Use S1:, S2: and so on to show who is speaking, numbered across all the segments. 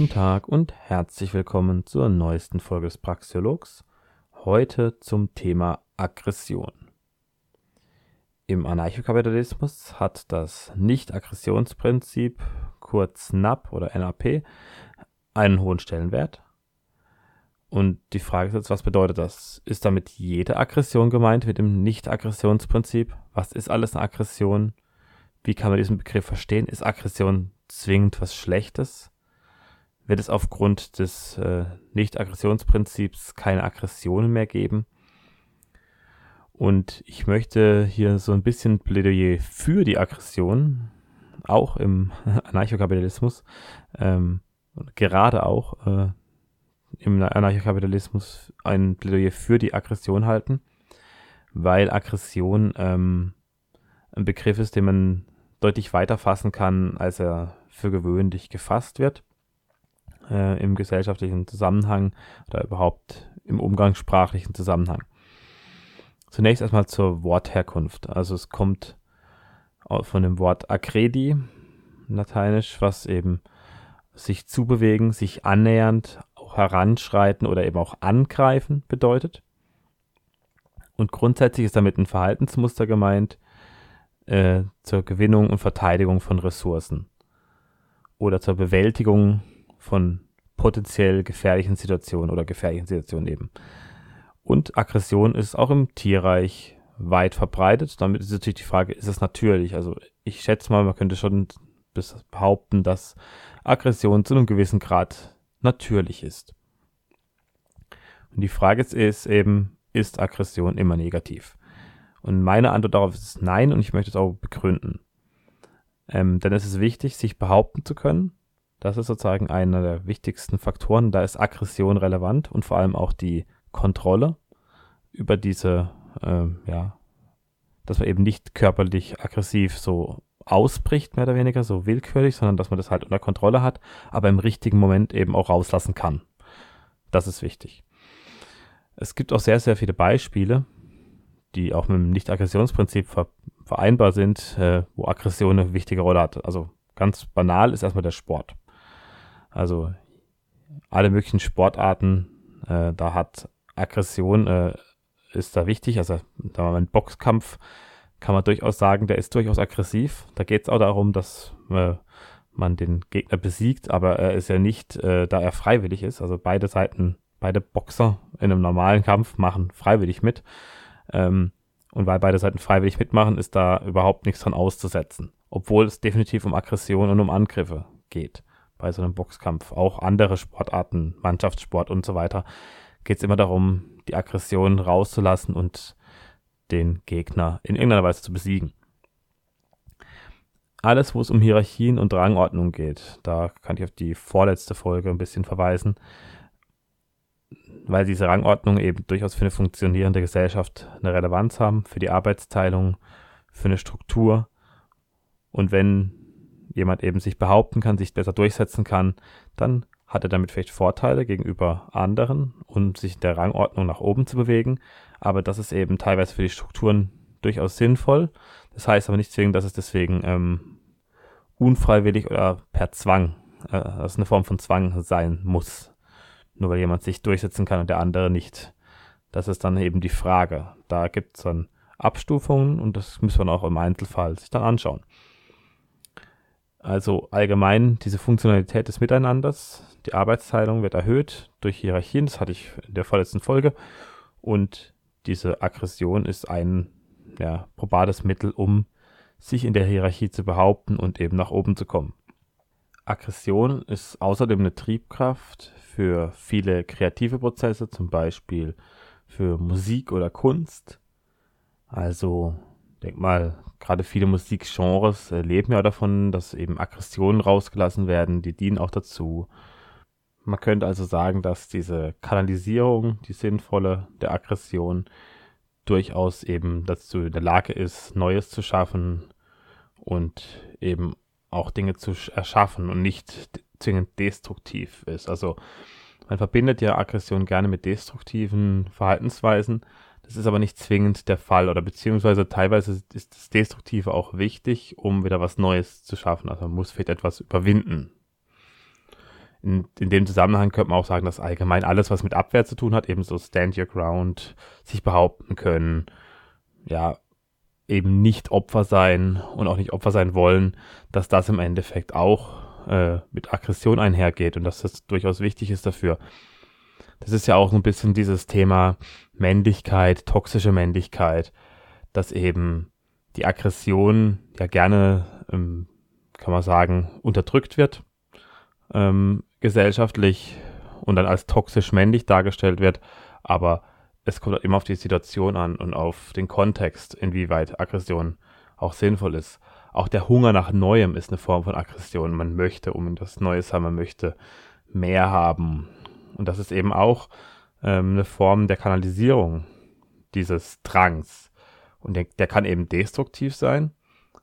S1: Guten Tag und herzlich willkommen zur neuesten Folge des Praxiologs. Heute zum Thema Aggression. Im Anarchokapitalismus hat das Nicht-Aggressionsprinzip, kurz NAP oder NAP, einen hohen Stellenwert. Und die Frage ist jetzt, was bedeutet das? Ist damit jede Aggression gemeint mit dem Nicht-Aggressionsprinzip? Was ist alles eine Aggression? Wie kann man diesen Begriff verstehen? Ist Aggression zwingend was Schlechtes? Wird es aufgrund des äh, Nicht-Aggressionsprinzips keine Aggressionen mehr geben? Und ich möchte hier so ein bisschen Plädoyer für die Aggression, auch im Anarchokapitalismus, ähm, gerade auch äh, im Anarchokapitalismus ein Plädoyer für die Aggression halten, weil Aggression ähm, ein Begriff ist, den man deutlich weiter fassen kann, als er für gewöhnlich gefasst wird äh, im gesellschaftlichen Zusammenhang oder überhaupt im umgangssprachlichen Zusammenhang. Zunächst erstmal zur Wortherkunft. Also es kommt von dem Wort accredi, lateinisch, was eben sich zubewegen, sich annähernd, auch heranschreiten oder eben auch angreifen bedeutet. Und grundsätzlich ist damit ein Verhaltensmuster gemeint äh, zur Gewinnung und Verteidigung von Ressourcen oder zur Bewältigung von potenziell gefährlichen Situationen oder gefährlichen Situationen eben. Und Aggression ist auch im Tierreich weit verbreitet. Damit ist natürlich die Frage, ist es natürlich? Also ich schätze mal, man könnte schon behaupten, dass Aggression zu einem gewissen Grad natürlich ist. Und die Frage ist eben, ist Aggression immer negativ? Und meine Antwort darauf ist nein und ich möchte es auch begründen. Ähm, denn es ist wichtig, sich behaupten zu können. Das ist sozusagen einer der wichtigsten Faktoren. Da ist Aggression relevant und vor allem auch die Kontrolle über diese, äh, ja, dass man eben nicht körperlich aggressiv so ausbricht, mehr oder weniger, so willkürlich, sondern dass man das halt unter Kontrolle hat, aber im richtigen Moment eben auch rauslassen kann. Das ist wichtig. Es gibt auch sehr, sehr viele Beispiele, die auch mit dem Nicht-Aggressionsprinzip ver vereinbar sind, äh, wo Aggression eine wichtige Rolle hat. Also ganz banal ist erstmal der Sport. Also alle möglichen Sportarten, äh, da hat Aggression äh, ist da wichtig. Also da ein Boxkampf, kann man durchaus sagen, der ist durchaus aggressiv. Da geht es auch darum, dass äh, man den Gegner besiegt, aber er ist ja nicht, äh, da er freiwillig ist. Also beide Seiten, beide Boxer in einem normalen Kampf machen freiwillig mit. Ähm, und weil beide Seiten freiwillig mitmachen, ist da überhaupt nichts dran auszusetzen. Obwohl es definitiv um Aggression und um Angriffe geht bei so einem Boxkampf. Auch andere Sportarten, Mannschaftssport und so weiter, geht es immer darum, die Aggression rauszulassen und den Gegner in irgendeiner Weise zu besiegen. Alles, wo es um Hierarchien und Rangordnung geht, da kann ich auf die vorletzte Folge ein bisschen verweisen, weil diese Rangordnung eben durchaus für eine funktionierende Gesellschaft eine Relevanz haben, für die Arbeitsteilung, für eine Struktur. Und wenn jemand eben sich behaupten kann, sich besser durchsetzen kann, dann hat er damit vielleicht Vorteile gegenüber anderen und sich in der Rangordnung nach oben zu bewegen. Aber das ist eben teilweise für die Strukturen durchaus sinnvoll. Das heißt aber nicht zwingend, dass es deswegen ähm, unfreiwillig oder per Zwang, äh, dass eine Form von Zwang sein muss. Nur weil jemand sich durchsetzen kann und der andere nicht. Das ist dann eben die Frage. Da gibt es dann Abstufungen und das müssen wir auch im Einzelfall sich dann anschauen. Also allgemein diese Funktionalität des Miteinanders, die Arbeitsteilung wird erhöht durch Hierarchien, das hatte ich in der vorletzten Folge. Und diese Aggression ist ein ja, probates Mittel, um sich in der Hierarchie zu behaupten und eben nach oben zu kommen. Aggression ist außerdem eine Triebkraft für viele kreative Prozesse, zum Beispiel für Musik oder Kunst. Also denk mal, gerade viele Musikgenres äh, leben ja davon, dass eben Aggressionen rausgelassen werden, die dienen auch dazu. Man könnte also sagen, dass diese Kanalisierung, die sinnvolle der Aggression, durchaus eben dazu in der Lage ist, Neues zu schaffen und eben auch Dinge zu erschaffen und nicht zwingend destruktiv ist. Also man verbindet ja Aggression gerne mit destruktiven Verhaltensweisen, das ist aber nicht zwingend der Fall oder beziehungsweise teilweise ist das Destruktive auch wichtig, um wieder was Neues zu schaffen. Also man muss vielleicht etwas überwinden. in, in dem Zusammenhang könnte man auch sagen, dass allgemein alles, was mit Abwehr zu tun hat, eben so Stand Your Ground, sich behaupten können, ja, eben nicht Opfer sein und auch nicht Opfer sein wollen, dass das im Endeffekt auch äh, mit Aggression einhergeht und dass das durchaus wichtig ist dafür. Das ist ja auch ein bisschen dieses Thema Männlichkeit, toxische Männlichkeit, dass eben die Aggression ja gerne, ähm, kann man sagen, unterdrückt wird ähm, gesellschaftlich und dann als toxisch männlich dargestellt wird, aber es kommt halt immer auf die Situation an und auf den Kontext, inwieweit Aggression auch sinnvoll ist. Auch der Hunger nach Neuem ist eine Form von Aggression. Man möchte um das Neues haben, man möchte mehr haben. Und das ist eben auch ähm, eine Form der Kanalisierung dieses Drangs. Und der, der kann eben destruktiv sein,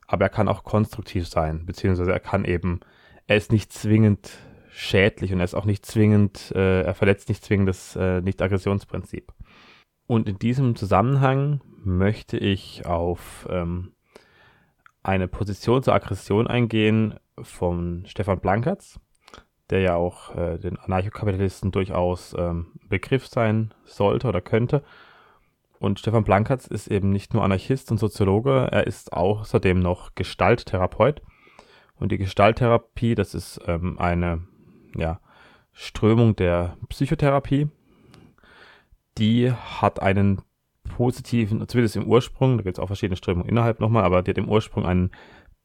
S1: aber er kann auch konstruktiv sein, beziehungsweise er kann eben, er ist nicht zwingend schädlich und er ist auch nicht zwingend, äh, er verletzt nicht zwingend das äh, Nicht-Aggressionsprinzip. Und in diesem Zusammenhang möchte ich auf ähm, eine Position zur Aggression eingehen von Stefan Blankertz, der ja auch äh, den Anarchokapitalisten durchaus ähm, Begriff sein sollte oder könnte. Und Stefan Blankertz ist eben nicht nur Anarchist und Soziologe, er ist außerdem noch Gestalttherapeut. Und die Gestalttherapie, das ist ähm, eine ja, Strömung der Psychotherapie, die hat einen positiven, zumindest im Ursprung, da gibt es auch verschiedene Strömungen innerhalb nochmal, aber die hat im Ursprung einen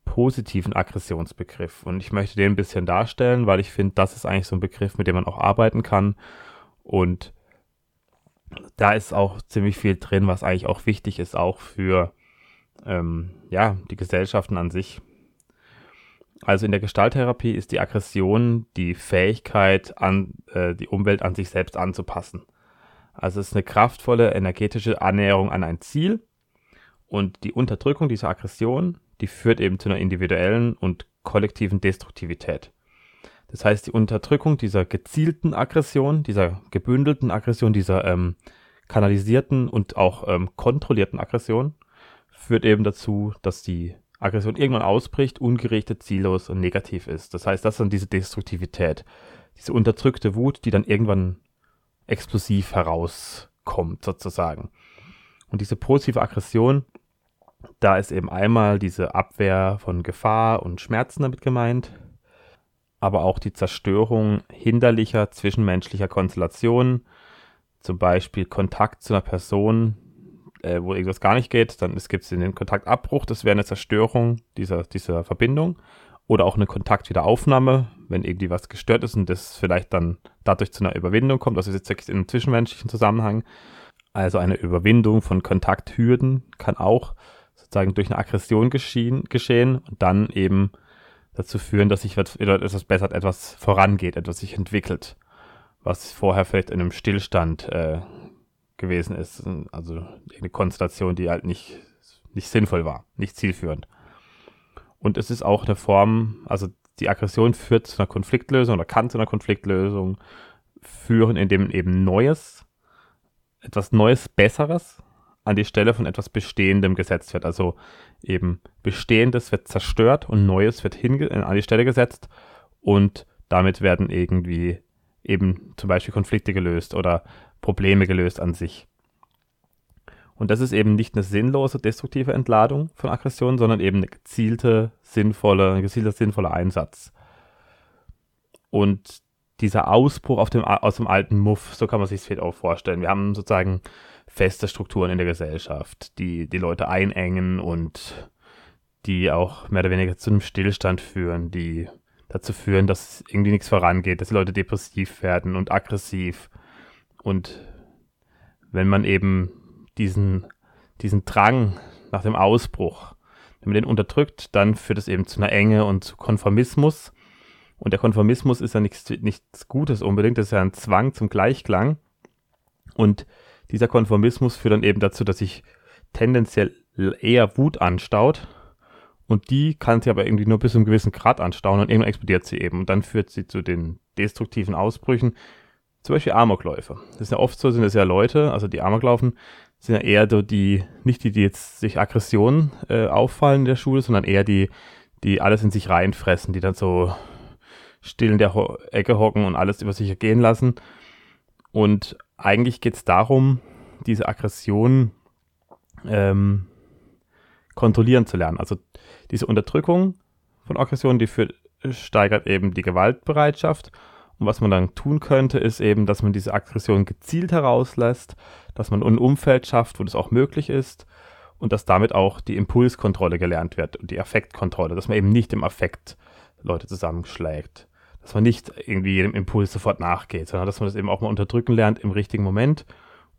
S1: positiven Aggressionsbegriff. Und ich möchte den ein bisschen darstellen, weil ich finde, das ist eigentlich so ein Begriff, mit dem man auch arbeiten kann. Und da ist auch ziemlich viel drin, was eigentlich auch wichtig ist, auch für ähm, ja, die Gesellschaften an sich. Also in der Gestalttherapie ist die Aggression die Fähigkeit, an, äh, die Umwelt an sich selbst anzupassen. Also es ist eine kraftvolle energetische Annäherung an ein Ziel und die Unterdrückung dieser Aggression, die führt eben zu einer individuellen und kollektiven Destruktivität. Das heißt, die Unterdrückung dieser gezielten Aggression, dieser gebündelten Aggression, dieser ähm, kanalisierten und auch ähm, kontrollierten Aggression führt eben dazu, dass die Aggression irgendwann ausbricht, ungerichtet, ziellos und negativ ist. Das heißt, das ist dann diese Destruktivität, diese unterdrückte Wut, die dann irgendwann explosiv herauskommt, sozusagen. Und diese positive Aggression, da ist eben einmal diese Abwehr von Gefahr und Schmerzen damit gemeint, aber auch die Zerstörung hinderlicher zwischenmenschlicher Konstellationen, zum Beispiel Kontakt zu einer Person, äh, wo irgendwas gar nicht geht, dann gibt es den Kontaktabbruch, das wäre eine Zerstörung dieser, dieser Verbindung oder auch eine Kontaktwiederaufnahme, wenn irgendwie was gestört ist und das vielleicht dann dadurch zu einer Überwindung kommt. Ist jetzt wirklich in einem zwischenmenschlichen Zusammenhang. Also eine Überwindung von Kontakthürden kann auch sozusagen durch eine Aggression geschehen, geschehen und dann eben dazu führen, dass sich etwas besser, etwas vorangeht, etwas sich entwickelt, was vorher vielleicht in einem Stillstand äh, gewesen ist. Also eine Konstellation, die halt nicht, nicht sinnvoll war, nicht zielführend. Und es ist auch eine Form, also die Aggression führt zu einer Konfliktlösung oder kann zu einer Konfliktlösung führen, indem eben Neues, etwas Neues, Besseres an die Stelle von etwas Bestehendem gesetzt wird. Also eben Bestehendes wird zerstört und Neues wird an die Stelle gesetzt und damit werden irgendwie eben zum Beispiel Konflikte gelöst oder Probleme gelöst an sich. Und das ist eben nicht eine sinnlose, destruktive Entladung von Aggression, sondern eben eine gezielte, sinnvolle, ein gezielter, sinnvoller Einsatz. Und dieser Ausbruch dem, aus dem alten Muff, so kann man sich es auch vorstellen. Wir haben sozusagen feste Strukturen in der Gesellschaft, die die Leute einengen und die auch mehr oder weniger zu einem Stillstand führen, die dazu führen, dass irgendwie nichts vorangeht, dass die Leute depressiv werden und aggressiv. Und wenn man eben diesen, diesen Drang nach dem Ausbruch, wenn man den unterdrückt, dann führt es eben zu einer Enge und zu Konformismus. Und der Konformismus ist ja nichts, nichts Gutes unbedingt, das ist ja ein Zwang zum Gleichklang. Und dieser Konformismus führt dann eben dazu, dass sich tendenziell eher Wut anstaut. Und die kann sie aber irgendwie nur bis zu einem gewissen Grad anstauen und irgendwann explodiert sie eben. Und dann führt sie zu den destruktiven Ausbrüchen. Zum Beispiel Amokläufe. Das ist ja oft so, sind es ja Leute, also die Amok laufen, sind ja eher so die, nicht die, die jetzt sich Aggressionen äh, auffallen in der Schule, sondern eher die, die alles in sich reinfressen, die dann so still in der Ho Ecke hocken und alles über sich ergehen lassen. Und eigentlich geht es darum, diese Aggression ähm, kontrollieren zu lernen. Also diese Unterdrückung von Aggression, die führt, steigert eben die Gewaltbereitschaft. Und was man dann tun könnte, ist eben, dass man diese Aggression gezielt herauslässt, dass man ein Umfeld schafft, wo das auch möglich ist und dass damit auch die Impulskontrolle gelernt wird und die Affektkontrolle, dass man eben nicht im Affekt Leute zusammenschlägt. Dass man nicht irgendwie jedem Impuls sofort nachgeht, sondern dass man das eben auch mal unterdrücken lernt im richtigen Moment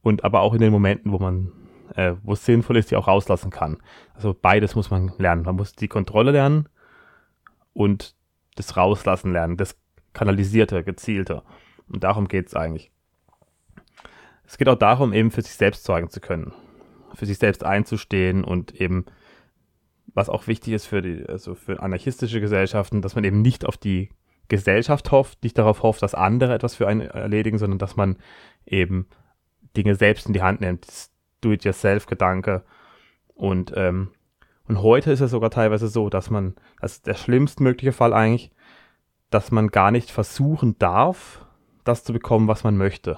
S1: und aber auch in den Momenten, wo man, äh, wo es sinnvoll ist, die auch rauslassen kann. Also beides muss man lernen. Man muss die Kontrolle lernen und das Rauslassen lernen, das kanalisierte, gezielte. Und darum geht es eigentlich. Es geht auch darum, eben für sich selbst sorgen zu können, für sich selbst einzustehen und eben, was auch wichtig ist für die, also für anarchistische Gesellschaften, dass man eben nicht auf die Gesellschaft hofft, nicht darauf hofft, dass andere etwas für einen erledigen, sondern dass man eben Dinge selbst in die Hand nimmt. Do-it-yourself-Gedanke. Und, ähm, und heute ist es sogar teilweise so, dass man, das ist der schlimmstmögliche Fall eigentlich, dass man gar nicht versuchen darf, das zu bekommen, was man möchte.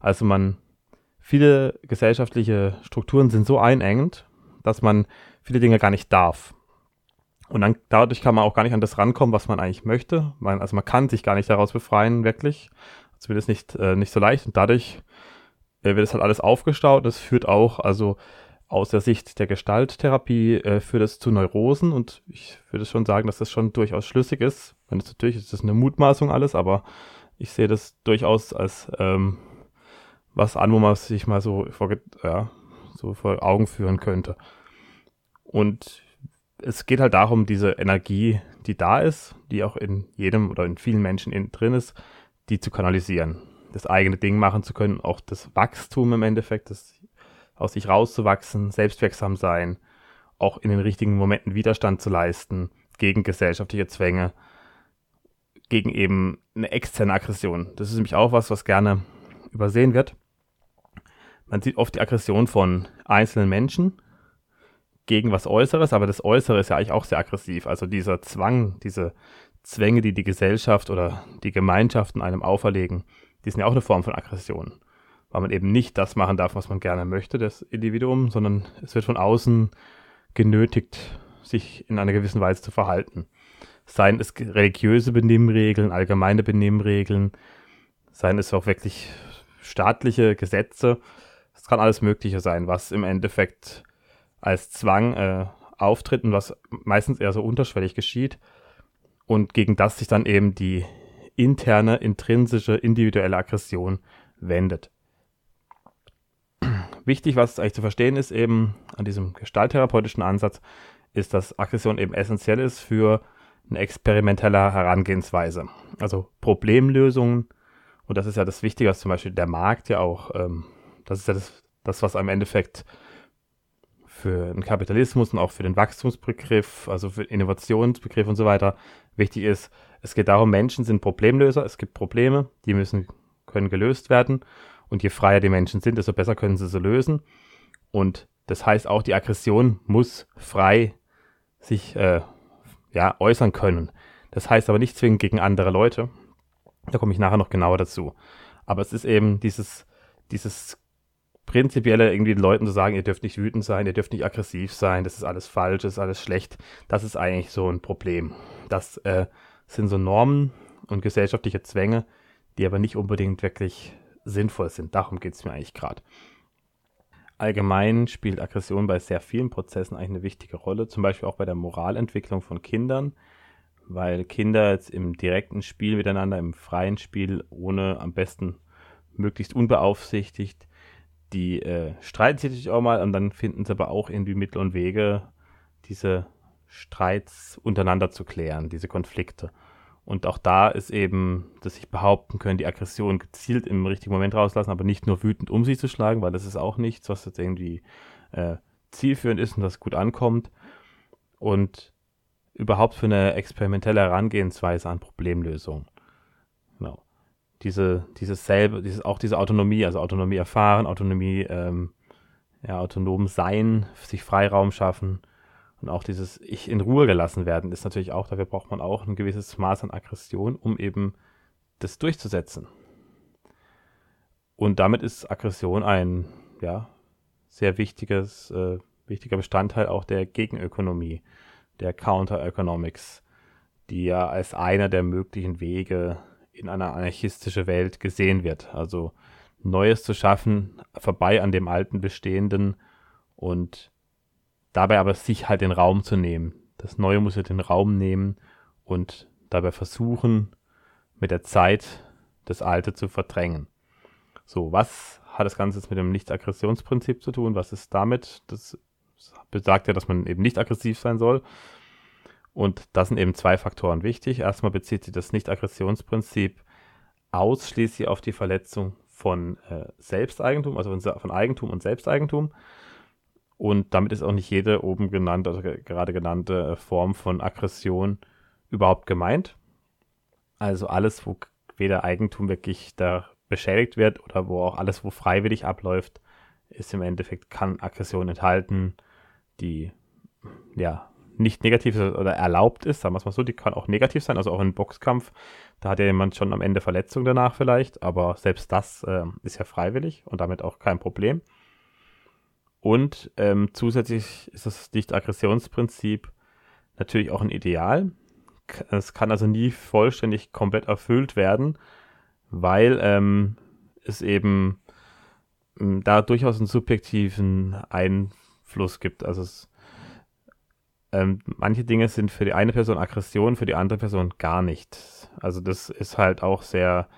S1: Also man, viele gesellschaftliche Strukturen sind so einengend, dass man viele Dinge gar nicht darf. Und dann dadurch kann man auch gar nicht an das rankommen, was man eigentlich möchte. Man, also man kann sich gar nicht daraus befreien, wirklich. Es wird es nicht, äh, nicht so leicht und dadurch äh, wird es halt alles aufgestaut. Das führt auch, also aus der Sicht der Gestalttherapie, äh, führt es zu Neurosen und ich würde schon sagen, dass das schon durchaus schlüssig ist. Wenn es natürlich ist das eine Mutmaßung alles, aber ich sehe das durchaus als ähm, was an, wo man sich mal so vor, ja, so vor Augen führen könnte. Und es geht halt darum, diese Energie, die da ist, die auch in jedem oder in vielen Menschen in, drin ist, die zu kanalisieren. Das eigene Ding machen zu können, auch das Wachstum im Endeffekt, das aus sich rauszuwachsen, selbstwirksam sein, auch in den richtigen Momenten Widerstand zu leisten gegen gesellschaftliche Zwänge, gegen eben eine externe Aggression. Das ist nämlich auch was, was gerne übersehen wird. Man sieht oft die Aggression von einzelnen Menschen gegen was Äußeres, aber das Äußere ist ja eigentlich auch sehr aggressiv. Also dieser Zwang, diese Zwänge, die die Gesellschaft oder die Gemeinschaften einem auferlegen, die sind ja auch eine Form von Aggression. Weil man eben nicht das machen darf, was man gerne möchte, das Individuum, sondern es wird von außen genötigt, sich in einer gewissen Weise zu verhalten. Seien es religiöse Benimmregeln, allgemeine Benimmregeln, seien es auch wirklich staatliche Gesetze. Es kann alles Mögliche sein, was im Endeffekt als Zwang äh, und was meistens eher so unterschwellig geschieht und gegen das sich dann eben die interne, intrinsische, individuelle Aggression wendet. Wichtig, was eigentlich zu verstehen ist eben an diesem gestalttherapeutischen Ansatz, ist, dass Aggression eben essentiell ist für eine experimentelle Herangehensweise. Also Problemlösungen, und das ist ja das Wichtige, was zum Beispiel der Markt ja auch, ähm, das ist ja das, das, was im Endeffekt für den Kapitalismus und auch für den Wachstumsbegriff, also für den Innovationsbegriff und so weiter wichtig ist. Es geht darum, Menschen sind Problemlöser, es gibt Probleme, die müssen, können gelöst werden. Und je freier die Menschen sind, desto besser können sie sie lösen. Und das heißt auch, die Aggression muss frei sich äh, ja, äußern können. Das heißt aber nicht zwingend gegen andere Leute. Da komme ich nachher noch genauer dazu. Aber es ist eben dieses, dieses prinzipielle irgendwie den Leuten zu sagen, ihr dürft nicht wütend sein, ihr dürft nicht aggressiv sein, das ist alles falsch, das ist alles schlecht, das ist eigentlich so ein Problem. Das äh, sind so Normen und gesellschaftliche Zwänge, die aber nicht unbedingt wirklich sinnvoll sind. Darum geht es mir eigentlich gerade. Allgemein spielt Aggression bei sehr vielen Prozessen eigentlich eine wichtige Rolle, zum Beispiel auch bei der Moralentwicklung von Kindern, weil Kinder jetzt im direkten Spiel miteinander, im freien Spiel, ohne am besten möglichst unbeaufsichtigt, die äh, streiten sich auch mal und dann finden sie aber auch irgendwie Mittel und Wege, diese Streits untereinander zu klären, diese Konflikte. Und auch da ist eben, dass sich behaupten können, die Aggression gezielt im richtigen Moment rauslassen, aber nicht nur wütend um sich zu schlagen, weil das ist auch nichts, was jetzt irgendwie äh, zielführend ist und das gut ankommt. Und überhaupt für eine experimentelle Herangehensweise an Problemlösung. Diese, dieses selbe, dieses, auch diese Autonomie, also Autonomie erfahren, Autonomie, ähm, ja, autonom sein, sich Freiraum schaffen Und auch dieses Ich in Ruhe gelassen werden ist natürlich auch, dafür braucht man auch ein gewisses Maß an Aggression, um eben das durchzusetzen. Und damit ist Aggression ein, ja, sehr wichtiges, äh, wichtiger Bestandteil auch der Gegenökonomie, der Counter-Economics, die ja als einer der möglichen Wege in eine anarchistische Welt gesehen wird. Also Neues zu schaffen, vorbei an dem alten Bestehenden und dabei aber sich halt den Raum zu nehmen. Das Neue muss ja den Raum nehmen und dabei versuchen, mit der Zeit das Alte zu verdrängen. So, was hat das Ganze jetzt mit dem Nicht-Aggressionsprinzip zu tun? Was ist damit? Das besagt ja, dass man eben nicht aggressiv sein soll. Und da sind eben zwei Faktoren wichtig. Erstmal bezieht sich das Nicht-Aggressionsprinzip ausschließlich auf die Verletzung von äh, Selbsteigentum, also von, von, Eigentum und Selbsteigentum. Und damit ist auch nicht jede oben genannte, also gerade genannte äh, Form von Aggression überhaupt gemeint. Also alles, wo weder Eigentum wirklich da beschädigt wird oder wo auch alles, wo freiwillig abläuft, ist im Endeffekt, kann Aggression enthalten, die ja nicht negativ oder erlaubt ist, sagen wir es mal so, die kann auch negativ sein, also auch im Boxkampf, da hat ja jemand schon am Ende Verletzung danach vielleicht, aber selbst das äh, ist ja freiwillig und damit auch kein Problem. Und ähm, zusätzlich ist das Nicht-Aggressionsprinzip natürlich auch ein Ideal. Es kann also nie vollständig komplett erfüllt werden, weil ähm, es eben da durchaus einen subjektiven Einfluss gibt. Also es ähm, manche Dinge sind für die eine Person Aggression, für die andere Person gar nicht. Also das ist halt auch sehr,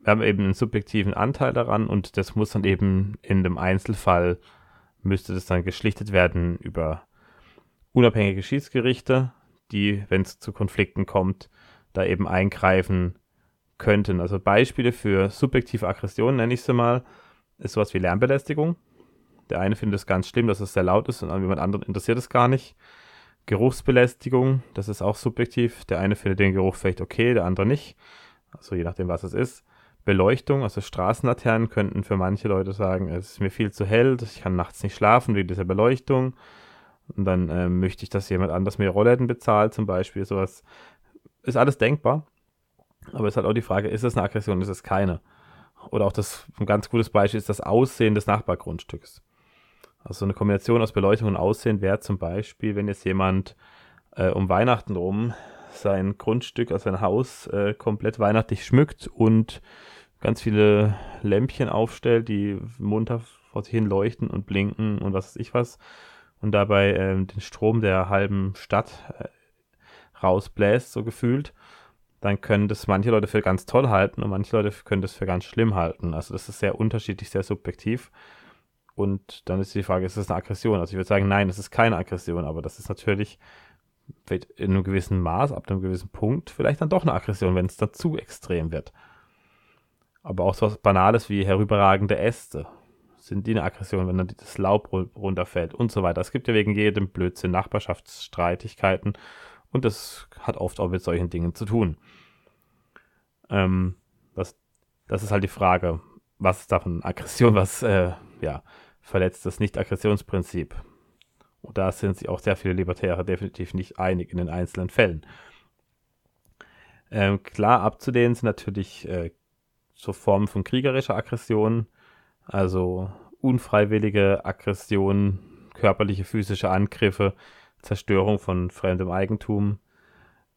S1: wir haben eben einen subjektiven Anteil daran und das muss dann eben in dem Einzelfall, müsste das dann geschlichtet werden über unabhängige Schiedsgerichte, die, wenn es zu Konflikten kommt, da eben eingreifen könnten. Also Beispiele für subjektive Aggression, nenne ich sie mal, ist sowas wie Lärmbelästigung. Der eine findet es ganz schlimm, dass es sehr laut ist und jemand anderen interessiert es gar nicht. Geruchsbelästigung, das ist auch subjektiv. Der eine findet den Geruch vielleicht okay, der andere nicht. Also je nachdem, was es ist. Beleuchtung, also Straßenlaternen könnten für manche Leute sagen, es ist mir viel zu hell, ich kann nachts nicht schlafen wegen dieser Beleuchtung. Und dann äh, möchte ich, dass jemand anders mir Rollläden bezahlt, zum Beispiel. Sowas ist alles denkbar. Aber es ist halt auch die Frage, ist es eine Aggression, ist es keine? Oder auch das, ein ganz gutes Beispiel ist das Aussehen des Nachbargrundstücks. Also eine Kombination aus Beleuchtung und Aussehen wäre zum Beispiel, wenn jetzt jemand äh, um Weihnachten rum sein Grundstück, also sein Haus äh, komplett weihnachtlich schmückt und ganz viele Lämpchen aufstellt, die munter vor sich hin leuchten und blinken und was weiß ich was und dabei äh, den Strom der halben Stadt äh, rausbläst, so gefühlt, dann können das manche Leute für ganz toll halten und manche Leute können das für ganz schlimm halten. Also das ist sehr unterschiedlich, sehr subjektiv. Und dann ist die Frage, ist das eine Aggression? Also ich würde sagen, nein, es ist keine Aggression, aber das ist natürlich in einem gewissen Maß, ab einem gewissen Punkt, vielleicht dann doch eine Aggression, wenn es dann zu extrem wird. Aber auch so was Banales wie herüberragende Äste sind die eine Aggression, wenn dann das Laub runterfällt und so weiter. Es gibt ja wegen jedem Blödsinn Nachbarschaftsstreitigkeiten und das hat oft auch mit solchen Dingen zu tun. Ähm, das, das ist halt die Frage, was ist davon Aggression, was äh, ja, verletzt das Nicht-Aggressionsprinzip. Und da sind sich auch sehr viele Libertäre definitiv nicht einig in den einzelnen Fällen. Ähm, klar abzulehnen sind natürlich äh, so Formen von kriegerischer Aggression, also unfreiwillige Aggression, körperliche, physische Angriffe, Zerstörung von fremdem Eigentum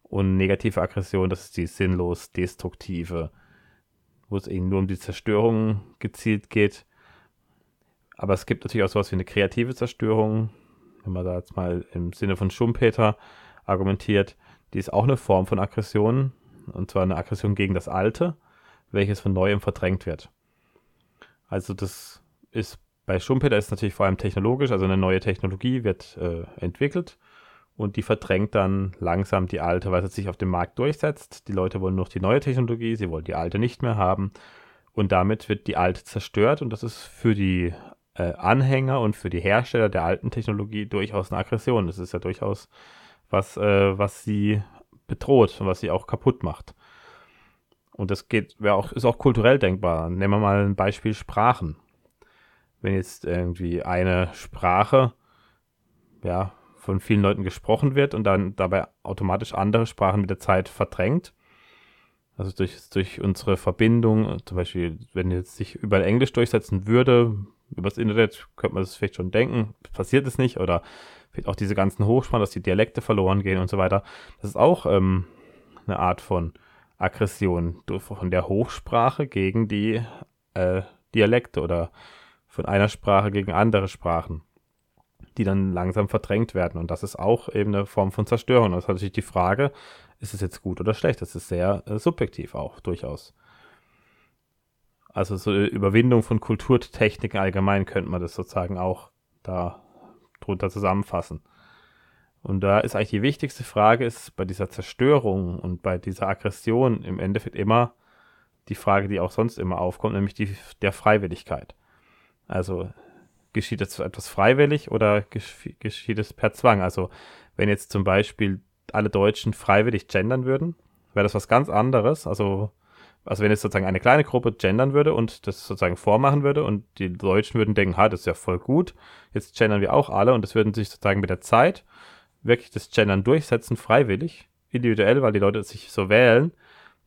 S1: und negative Aggression, das ist die sinnlos destruktive, wo es eben nur um die Zerstörung gezielt geht aber es gibt natürlich auch sowas wie eine kreative Zerstörung, wenn man da jetzt mal im Sinne von Schumpeter argumentiert, die ist auch eine Form von Aggression, und zwar eine Aggression gegen das Alte, welches von Neuem verdrängt wird. Also das ist bei Schumpeter ist natürlich vor allem technologisch, also eine neue Technologie wird äh, entwickelt und die verdrängt dann langsam die alte, weil sie sich auf dem Markt durchsetzt. Die Leute wollen noch die neue Technologie, sie wollen die alte nicht mehr haben und damit wird die alte zerstört und das ist für die äh, Anhänger und für die Hersteller der alten Technologie durchaus eine Aggression. Das ist ja durchaus was, äh, was sie bedroht und was sie auch kaputt macht. Und das geht, auch, ist auch kulturell denkbar. Nehmen wir mal ein Beispiel Sprachen. Wenn jetzt irgendwie eine Sprache, ja, von vielen Leuten gesprochen wird und dann dabei automatisch andere Sprachen mit der Zeit verdrängt. Also durch, durch unsere Verbindung, zum Beispiel, wenn jetzt sich überall Englisch durchsetzen würde, übers Internet, könnte man das vielleicht schon denken, passiert es nicht, oder auch diese ganzen Hochsprachen, dass die Dialekte verloren gehen und so weiter. Das ist auch ähm, eine Art von Aggression von der Hochsprache gegen die äh, Dialekte oder von einer Sprache gegen andere Sprachen, die dann langsam verdrängt werden. Und das ist auch eben eine Form von Zerstörung. Das ist natürlich die Frage, ist es jetzt gut oder schlecht? Das ist sehr äh, subjektiv auch durchaus. Also so Überwindung von Kulturtechniken allgemein könnte man das sozusagen auch da drunter zusammenfassen. Und da ist eigentlich die wichtigste Frage ist bei dieser Zerstörung und bei dieser Aggression im Endeffekt immer die Frage, die auch sonst immer aufkommt, nämlich die der Freiwilligkeit. Also geschieht es etwas freiwillig oder geschieht es per Zwang? Also wenn jetzt zum Beispiel alle Deutschen freiwillig gendern würden, wäre das was ganz anderes. Also, also wenn jetzt sozusagen eine kleine Gruppe gendern würde und das sozusagen vormachen würde und die Deutschen würden denken, ha, das ist ja voll gut, jetzt gendern wir auch alle und es würden sich sozusagen mit der Zeit wirklich das Gendern durchsetzen, freiwillig, individuell, weil die Leute sich so wählen,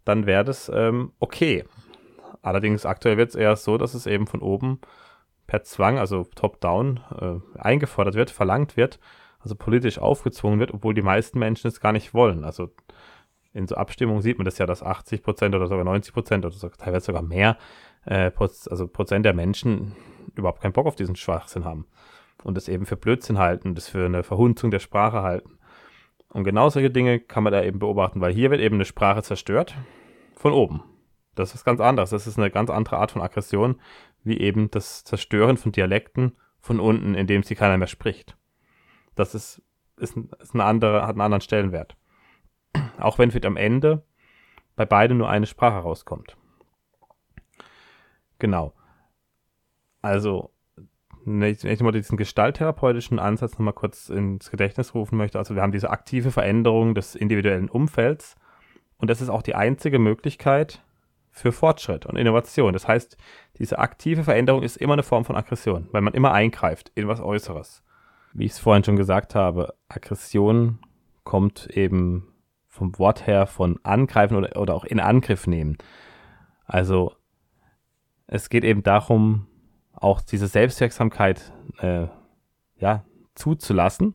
S1: dann wäre das ähm, okay. Allerdings aktuell wird es eher so, dass es eben von oben per Zwang, also top-down, äh, eingefordert wird, verlangt wird, also politisch aufgezwungen wird, obwohl die meisten Menschen es gar nicht wollen. Also in so Abstimmungen sieht man das ja, dass 80 Prozent oder sogar 90 Prozent oder sogar, teilweise sogar mehr, äh, also Prozent der Menschen überhaupt keinen Bock auf diesen Schwachsinn haben und es eben für Blödsinn halten, das für eine Verhunzung der Sprache halten. Und genau solche Dinge kann man da eben beobachten, weil hier wird eben eine Sprache zerstört von oben. Das ist ganz anders. Das ist eine ganz andere Art von Aggression, wie eben das Zerstören von Dialekten von unten, indem sie keiner mehr spricht. Das ist, ist, ist eine andere, hat einen anderen Stellenwert. Auch wenn vielleicht am Ende bei beiden nur eine Sprache rauskommt. Genau. Also, ich, wenn ich mal diesen gestalttherapeutischen Ansatz nochmal kurz ins Gedächtnis rufen möchte, also wir haben diese aktive Veränderung des individuellen Umfelds und das ist auch die einzige Möglichkeit für Fortschritt und Innovation. Das heißt, diese aktive Veränderung ist immer eine Form von Aggression, weil man immer eingreift in was Äußeres wie ich es vorhin schon gesagt habe, Aggression kommt eben vom Wort her von angreifen oder, oder auch in Angriff nehmen. Also es geht eben darum, auch diese Selbstwirksamkeit äh, ja, zuzulassen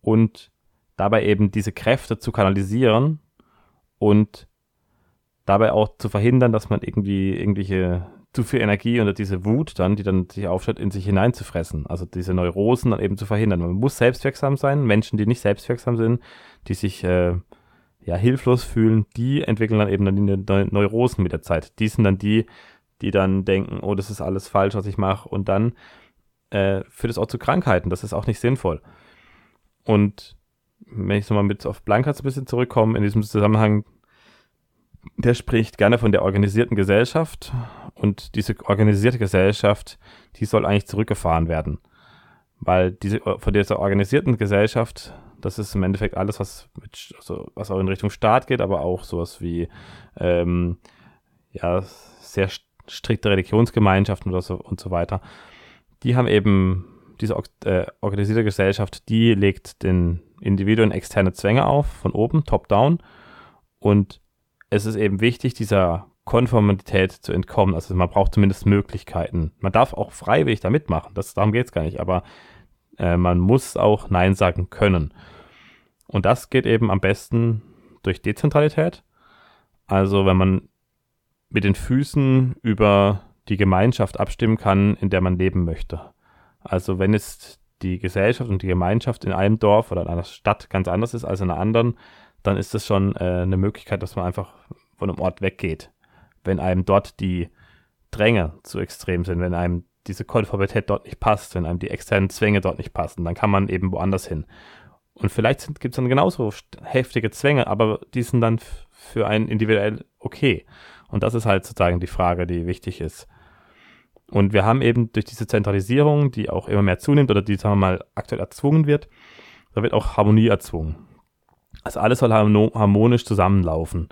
S1: und dabei eben diese Kräfte zu kanalisieren und dabei auch zu verhindern, dass man irgendwie irgendwelche zu viel Energie oder diese Wut dann, die dann sich aufstellt, in sich hineinzufressen. Also diese Neurosen dann eben zu verhindern. Man muss selbstwirksam sein. Menschen, die nicht selbstwirksam sind, die sich äh, ja hilflos fühlen, die entwickeln dann eben dann die Neurosen mit der Zeit. Die sind dann die, die dann denken, oh, das ist alles falsch, was ich mache. Und dann äh, führt es auch zu Krankheiten. Das ist auch nicht sinnvoll. Und wenn ich nochmal mit auf Blanca ein bisschen zurückkomme, in diesem Zusammenhang, der spricht gerne von der organisierten Gesellschaft und diese organisierte Gesellschaft, die soll eigentlich zurückgefahren werden. Weil diese, von dieser organisierten Gesellschaft, das ist im Endeffekt alles, was, mit, also was auch in Richtung Staat geht, aber auch sowas wie ähm, ja, sehr strikte Religionsgemeinschaften oder so und so weiter. Die haben eben, diese äh, organisierte Gesellschaft, die legt den Individuen externe Zwänge auf, von oben, top-down. Und es ist eben wichtig, dieser Konformität zu entkommen. Also man braucht zumindest Möglichkeiten. Man darf auch freiwillig da mitmachen, das, darum geht es gar nicht, aber äh, man muss auch Nein sagen können. Und das geht eben am besten durch Dezentralität. Also wenn man mit den Füßen über die Gemeinschaft abstimmen kann, in der man leben möchte. Also wenn es die Gesellschaft und die Gemeinschaft in einem Dorf oder in einer Stadt ganz anders ist als in einer anderen, dann ist das schon äh, eine Möglichkeit, dass man einfach von einem Ort weggeht wenn einem dort die Dränge zu extrem sind, wenn einem diese Konformität dort nicht passt, wenn einem die externen Zwänge dort nicht passen, dann kann man eben woanders hin. Und vielleicht gibt es dann genauso heftige Zwänge, aber die sind dann für einen individuell okay. Und das ist halt sozusagen die Frage, die wichtig ist. Und wir haben eben durch diese Zentralisierung, die auch immer mehr zunimmt oder die, sagen wir mal, aktuell erzwungen wird, da wird auch Harmonie erzwungen. Also alles soll harmonisch zusammenlaufen.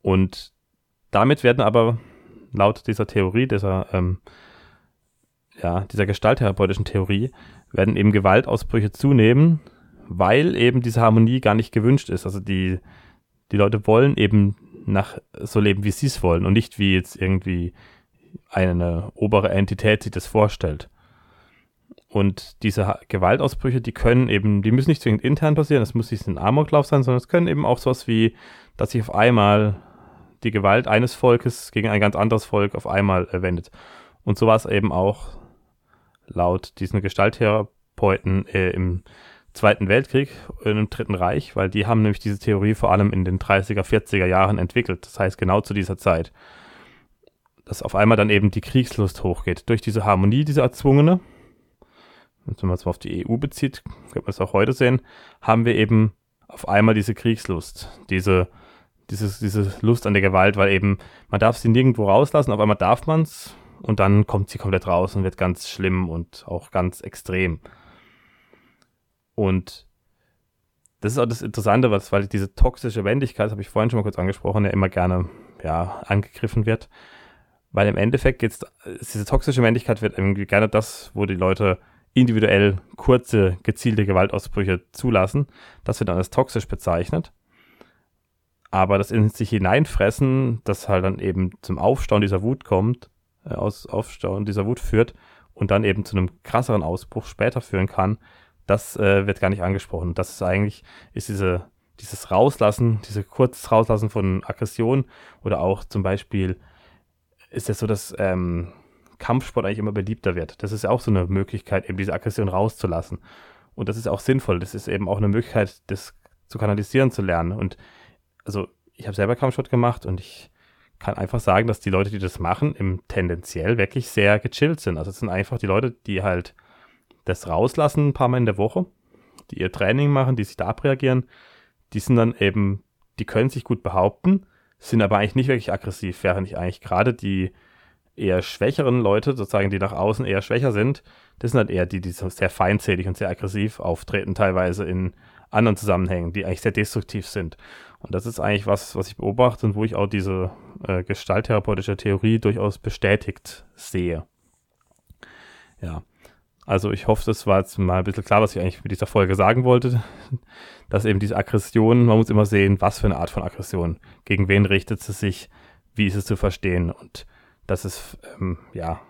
S1: Und damit werden aber laut dieser Theorie, dieser, ähm, ja, dieser gestalttherapeutischen Theorie, werden eben Gewaltausbrüche zunehmen, weil eben diese Harmonie gar nicht gewünscht ist. Also die, die Leute wollen eben nach so leben, wie sie es wollen und nicht wie jetzt irgendwie eine obere Entität sich das vorstellt. Und diese Gewaltausbrüche, die können eben, die müssen nicht zwingend intern passieren, das muss nicht ein Amoklauf sein, sondern es können eben auch sowas wie, dass sich auf einmal die Gewalt eines Volkes gegen ein ganz anderes Volk auf einmal äh, wendet. Und so war es eben auch laut diesen Gestalttherapeuten äh, im Zweiten Weltkrieg, im Dritten Reich, weil die haben nämlich diese Theorie vor allem in den 30er, 40er Jahren entwickelt. Das heißt genau zu dieser Zeit. Dass auf einmal dann eben die Kriegslust hochgeht. Durch diese Harmonie, diese erzwungene, wenn man es mal auf die EU bezieht, könnte man es auch heute sehen, haben wir eben auf einmal diese Kriegslust, diese, dieses, diese Lust an der Gewalt, weil eben man darf sie nirgendwo rauslassen, auf einmal darf man es und dann kommt sie komplett raus und wird ganz schlimm und auch ganz extrem. Und das ist auch das Interessante, was, weil diese toxische Wendigkeit, habe ich vorhin schon mal kurz angesprochen, ja immer gerne ja, angegriffen wird. Weil im Endeffekt geht's, diese toxische Wendigkeit wird irgendwie gerne das, wo die Leute individuell kurze, gezielte Gewaltausbrüche zulassen. Das wird dann als toxisch bezeichnet. Aber das in sich hineinfressen, das halt dann eben zum Aufstauen dieser Wut kommt, äh, aus Aufstauen dieser Wut führt und dann eben zu einem krasseren Ausbruch später führen kann, das äh, wird gar nicht angesprochen. Das ist eigentlich, ist diese, dieses Rauslassen, diese kurzes Rauslassen von Aggression oder auch zum Beispiel ist es so, dass ähm, Kampfsport eigentlich immer beliebter wird. Das ist ja auch so eine Möglichkeit, eben diese Aggression rauszulassen. Und das ist auch sinnvoll. Das ist eben auch eine Möglichkeit, das zu kanalisieren zu lernen. Und also ich habe selber Kampfsport gemacht und ich kann einfach sagen, dass die Leute, die das machen, im tendenziell wirklich sehr gechillt sind. Also es sind einfach die Leute, die halt das rauslassen ein paar Mal in der Woche, die ihr Training machen, die sich da abreagieren, die sind dann eben, die können sich gut behaupten, sind aber eigentlich nicht wirklich aggressiv, während ich eigentlich gerade die eher schwächeren Leute, sozusagen, die nach außen eher schwächer sind, das sind halt eher die, die so sehr feindselig und sehr aggressiv auftreten, teilweise in anderen Zusammenhängen, die eigentlich sehr destruktiv sind. Und das ist eigentlich was, was ich beobachte und wo ich auch diese äh, gestalttherapeutische Theorie durchaus bestätigt sehe. Ja. Also ich hoffe, das war jetzt mal ein bisschen klar, was ich eigentlich mit dieser Folge sagen wollte. Dass eben diese Aggression, man muss immer sehen, was für eine Art von Aggression, gegen wen richtet sie sich, wie ist es zu verstehen und dass es ähm, ja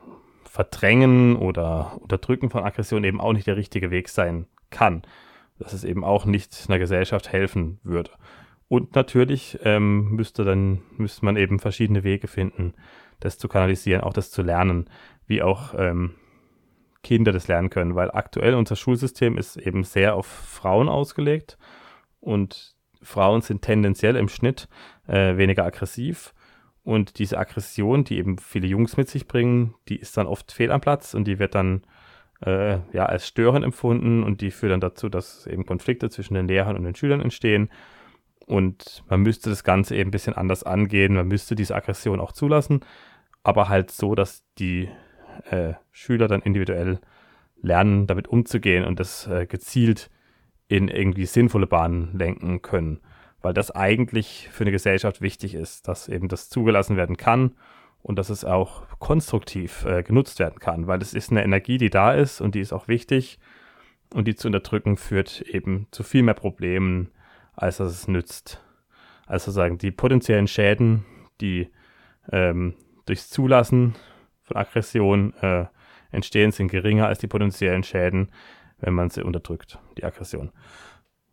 S1: Verdrängen oder Unterdrücken von Aggression eben auch nicht der richtige Weg sein kann. Dass es eben auch nicht einer Gesellschaft helfen würde. Und natürlich ähm, müsste dann müsste man eben verschiedene Wege finden, das zu kanalisieren, auch das zu lernen, wie auch ähm, Kinder das lernen können, weil aktuell unser Schulsystem ist eben sehr auf Frauen ausgelegt und Frauen sind tendenziell im Schnitt äh, weniger aggressiv. Und diese Aggression, die eben viele Jungs mit sich bringen, die ist dann oft fehl am Platz und die wird dann äh, ja als störend empfunden und die führt dann dazu, dass eben Konflikte zwischen den Lehrern und den Schülern entstehen. Und man müsste das Ganze eben ein bisschen anders angehen, man müsste diese Aggression auch zulassen, aber halt so, dass die äh, Schüler dann individuell lernen, damit umzugehen und das äh, gezielt in irgendwie sinnvolle Bahnen lenken können. Weil das eigentlich für eine Gesellschaft wichtig ist, dass eben das zugelassen werden kann und dass es auch konstruktiv äh, genutzt werden kann, weil es ist eine Energie, die da ist und die ist auch wichtig und die zu unterdrücken führt eben zu viel mehr Problemen, als dass es nützt. Also sagen, die potenziellen Schäden, die ähm, durchs Zulassen von Aggression äh, entstehen, sind geringer als die potenziellen Schäden, wenn man sie unterdrückt, die Aggression.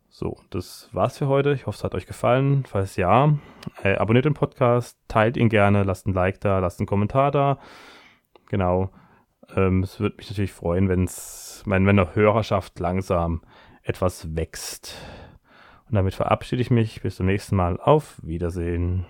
S1: So, das war's für heute. Ich hoffe, es hat euch gefallen. Falls ja, äh, abonniert den Podcast, teilt ihn gerne, lasst ein Like da, lasst einen Kommentar da. Genau. Ähm, es würde mich natürlich freuen, wenn's, wenn, wenn der Hörerschaft langsam etwas wächst. Und damit verabschiede ich mich. Bis zum nächsten Mal. Auf Wiedersehen.